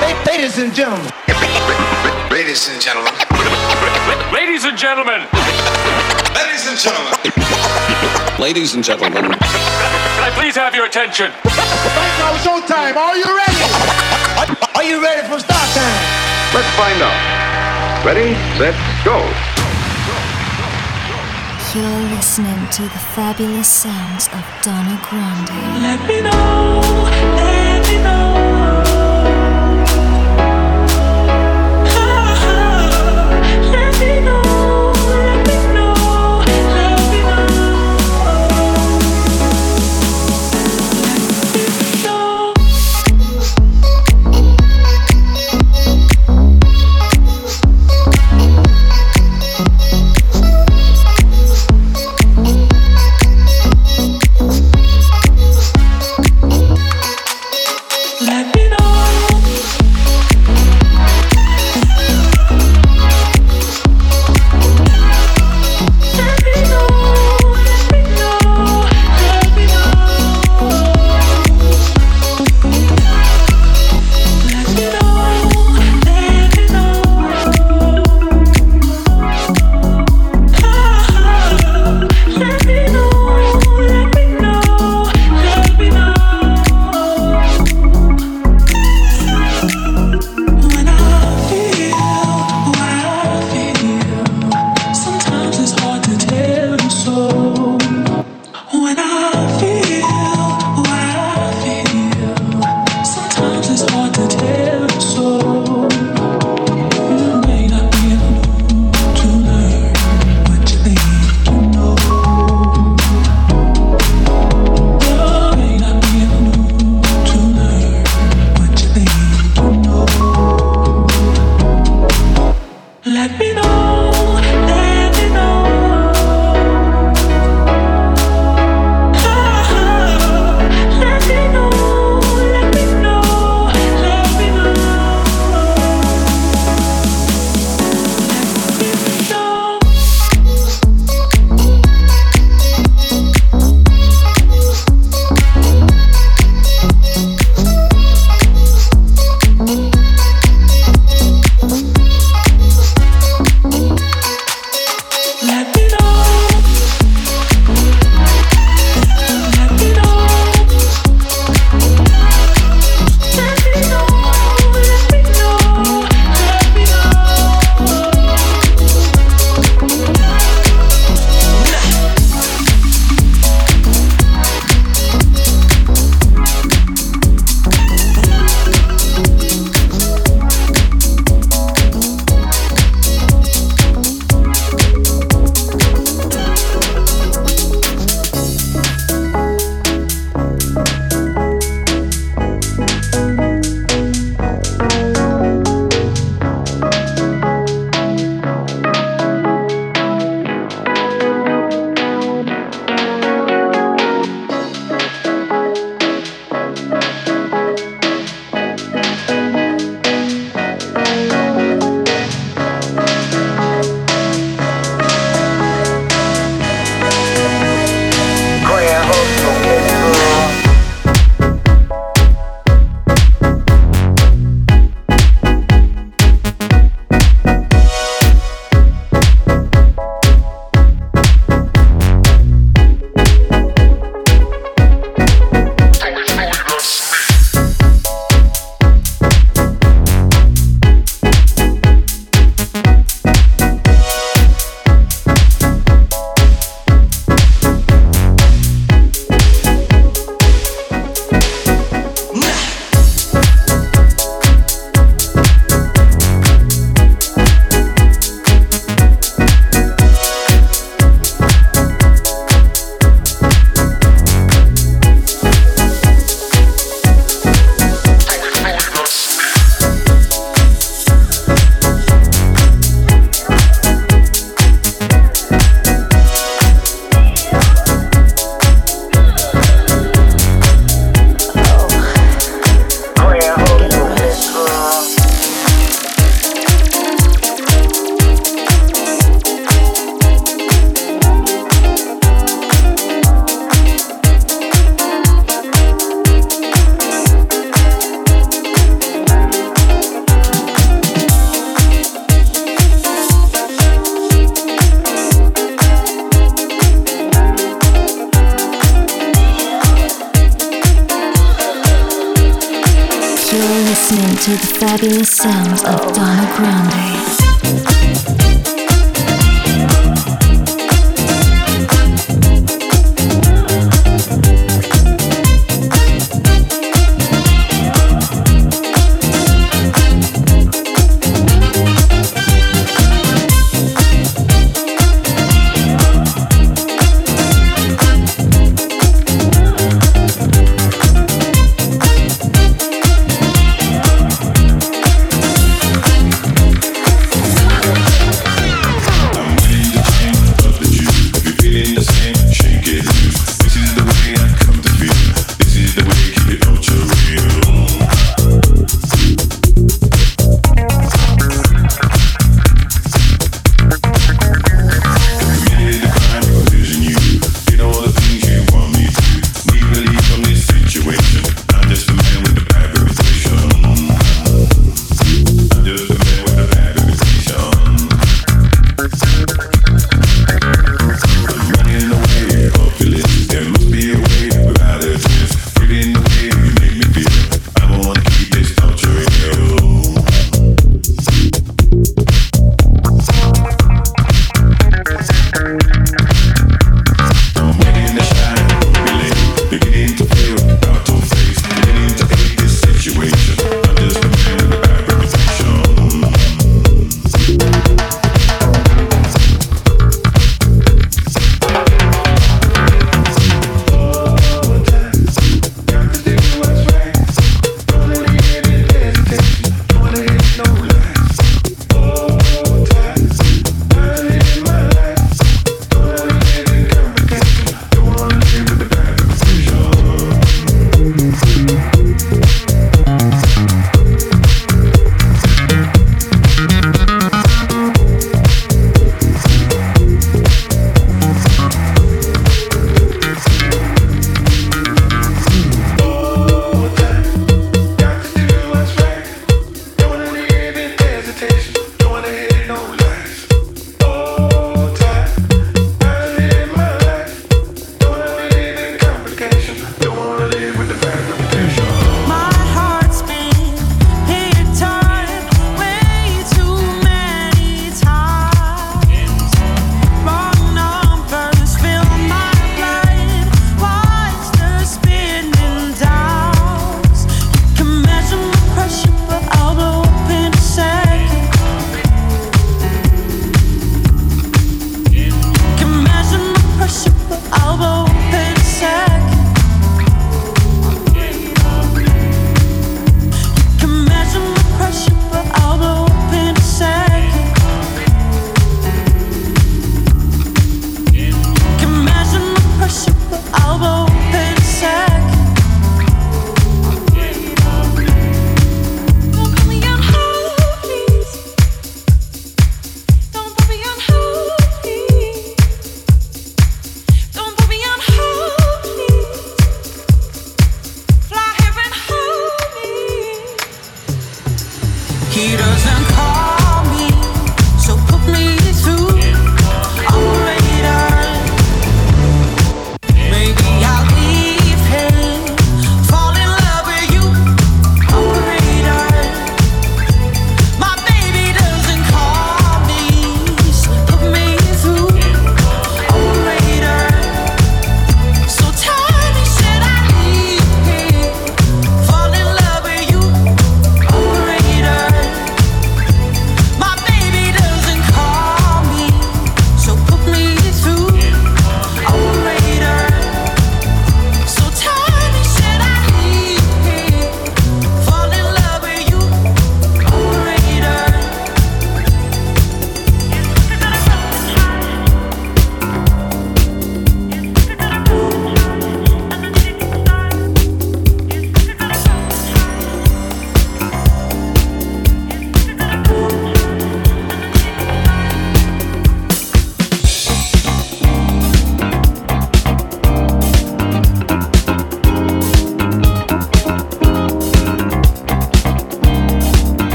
Ladies and gentlemen. Ladies and gentlemen. Ladies and gentlemen. Ladies and gentlemen. Ladies and gentlemen. Can I please have your attention? Right now, showtime. Are you ready? Are you ready for start time? Let's find out. Ready, set, go. You're listening to the fabulous sounds of Donna Grande. Let me know, let me know.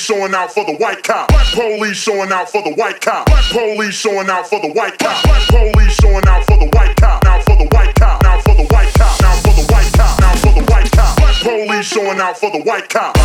Showing out for the white cop. Black Police showing out for the white cop. Black Police showing out for the white cop. Black Police showing out for the white cop. Now for the white cop. Now for the white cop. Now for the white cop. Now for the white cop. Black Police showing out for the white cop.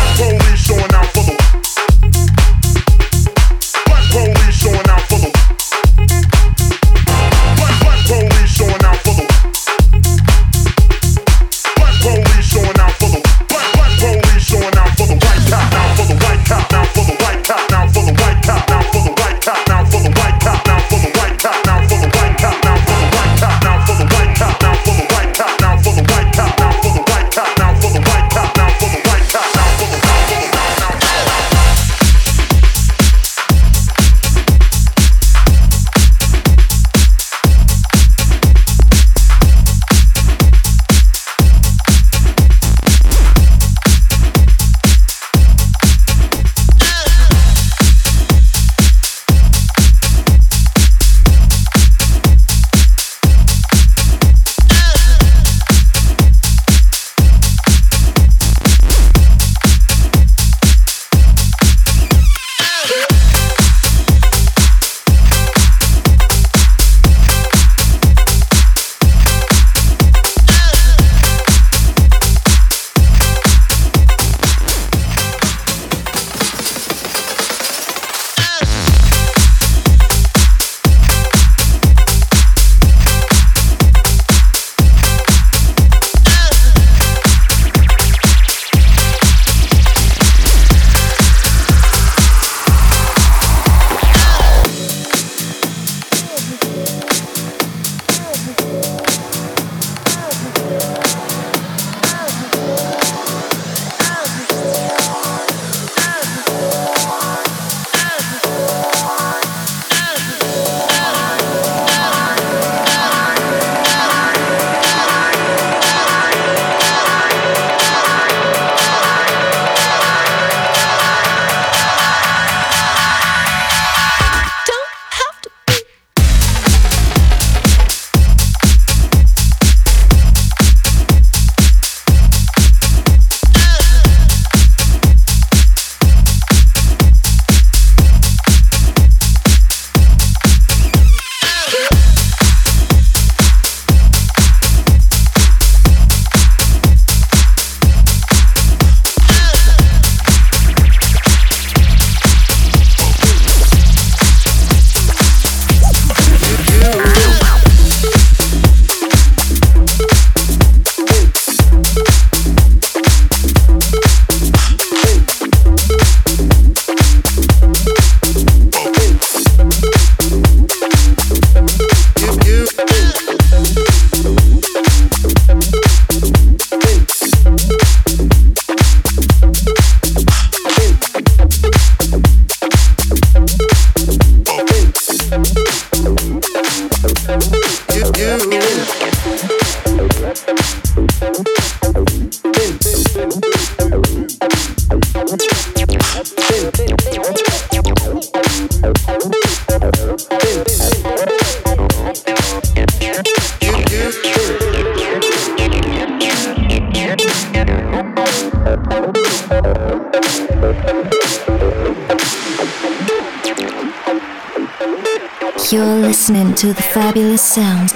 Sounds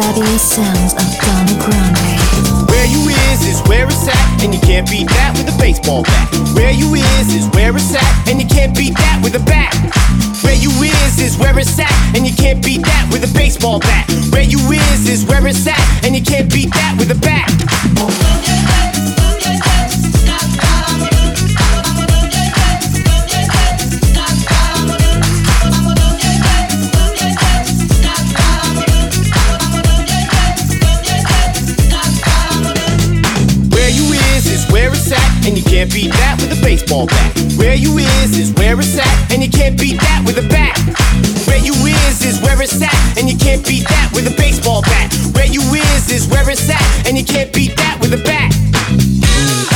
fabulous sounds of Donna Grande. Where you is is where it's at, and you can't beat that with a baseball bat. Where you is is where it's at, and you can't beat that with a bat. Where you is is where it's at, and you can't beat that with a baseball bat. Where you is is where it's at, and you can't beat that with a bat. Baseball bat. Where you is is where it's at, and you can't beat that with a bat. Where you is is where it's at, and you can't beat that with a baseball bat. Where you is is where it's at, and you can't beat that with a bat.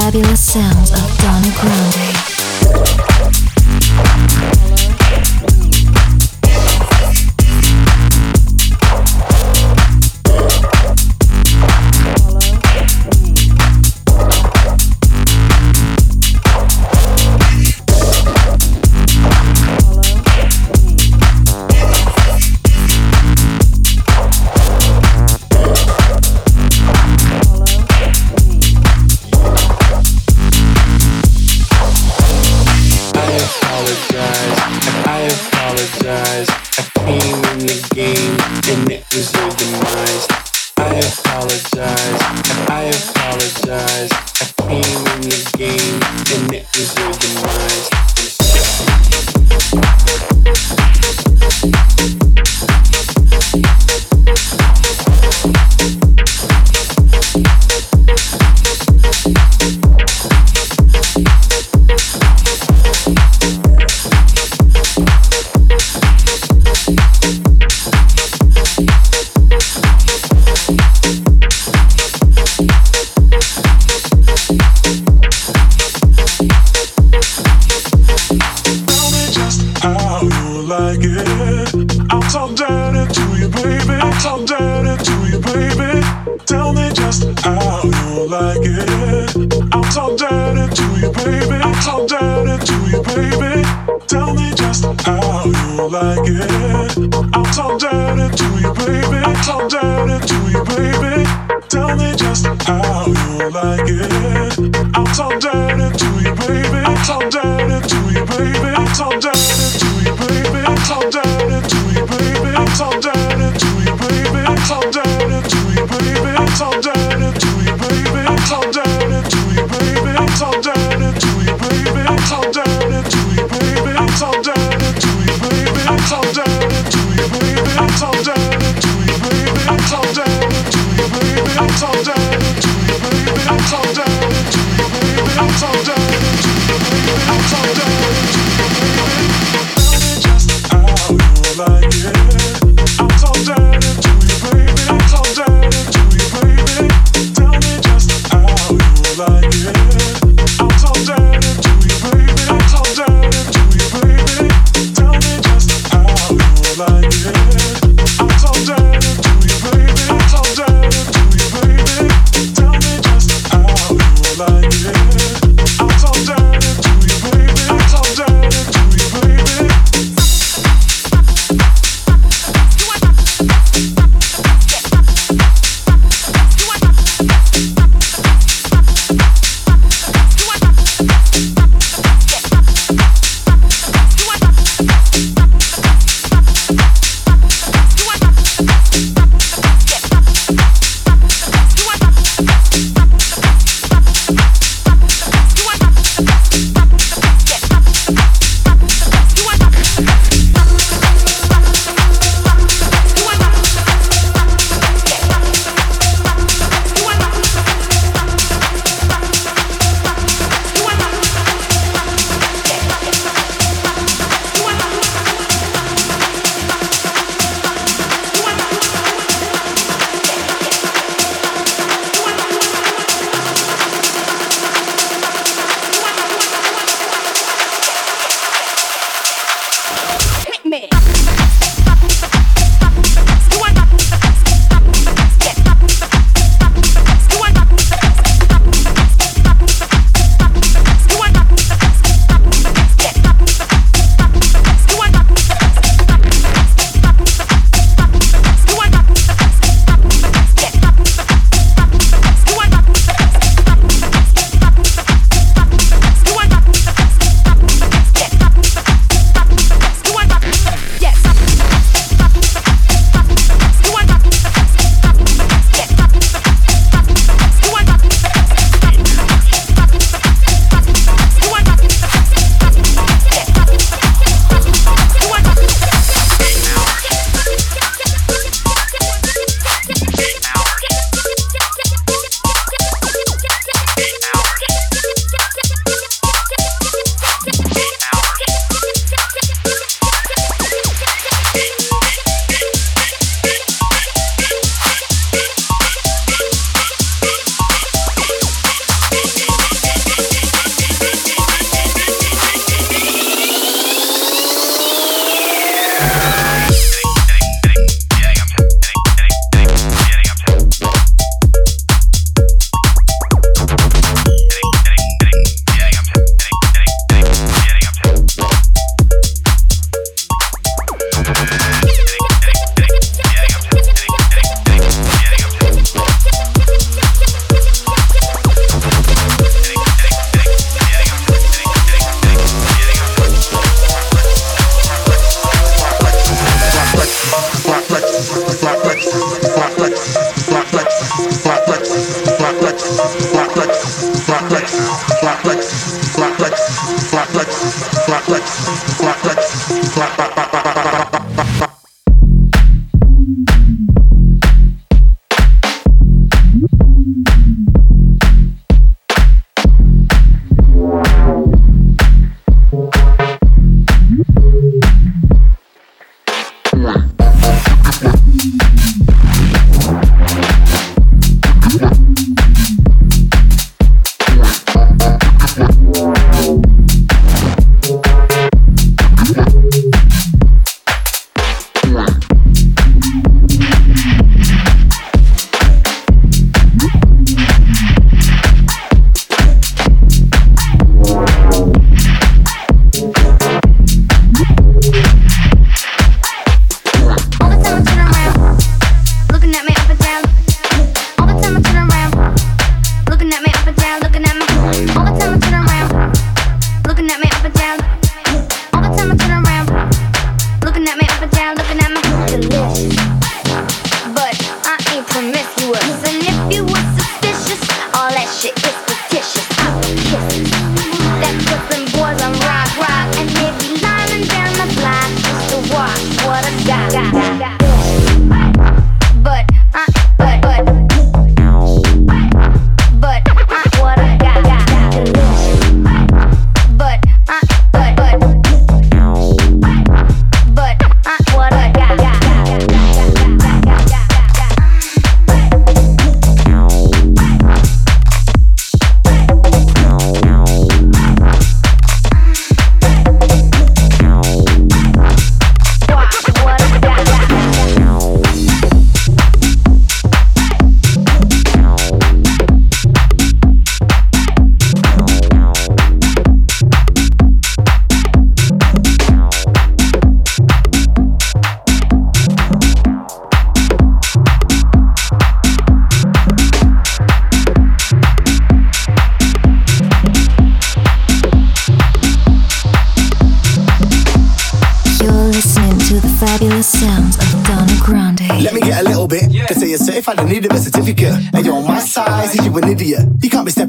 Fabulous sounds of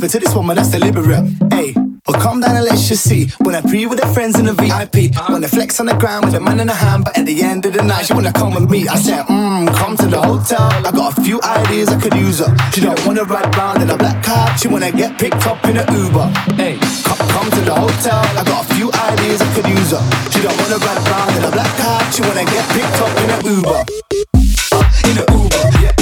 to this woman, that's deliberate. Hey, well, calm down and let's just see. When I pre with her friends in the VIP, when I flex on the ground with a man in the hand, but at the end of the night, she wanna come with me. I said, mmm, come to the hotel. I got a few ideas I could use her. She don't wanna ride round in a black car, she wanna get picked up in a Uber. Hey, come, come to the hotel. I got a few ideas I could use her. She don't wanna ride round in a black car, she wanna get picked up in a Uber. In a Uber, yeah.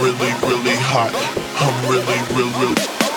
really, really hot. I'm really, really. real.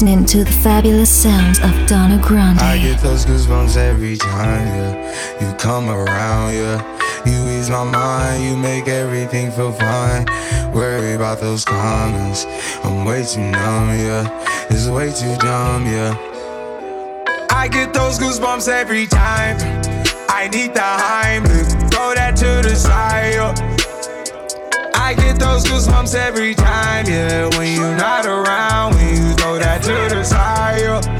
Listening to the fabulous sounds of Donna Grande. I get those goosebumps every time, yeah. You come around, yeah. You ease my mind, you make everything feel fine. Worry about those comments. I'm way too numb, yeah. It's way too dumb, yeah. I get those goosebumps every time. I need the Heimlich, throw that to the side. Yeah. I get those goosebumps every time, yeah. When you're not around, when you throw that to the side, yeah.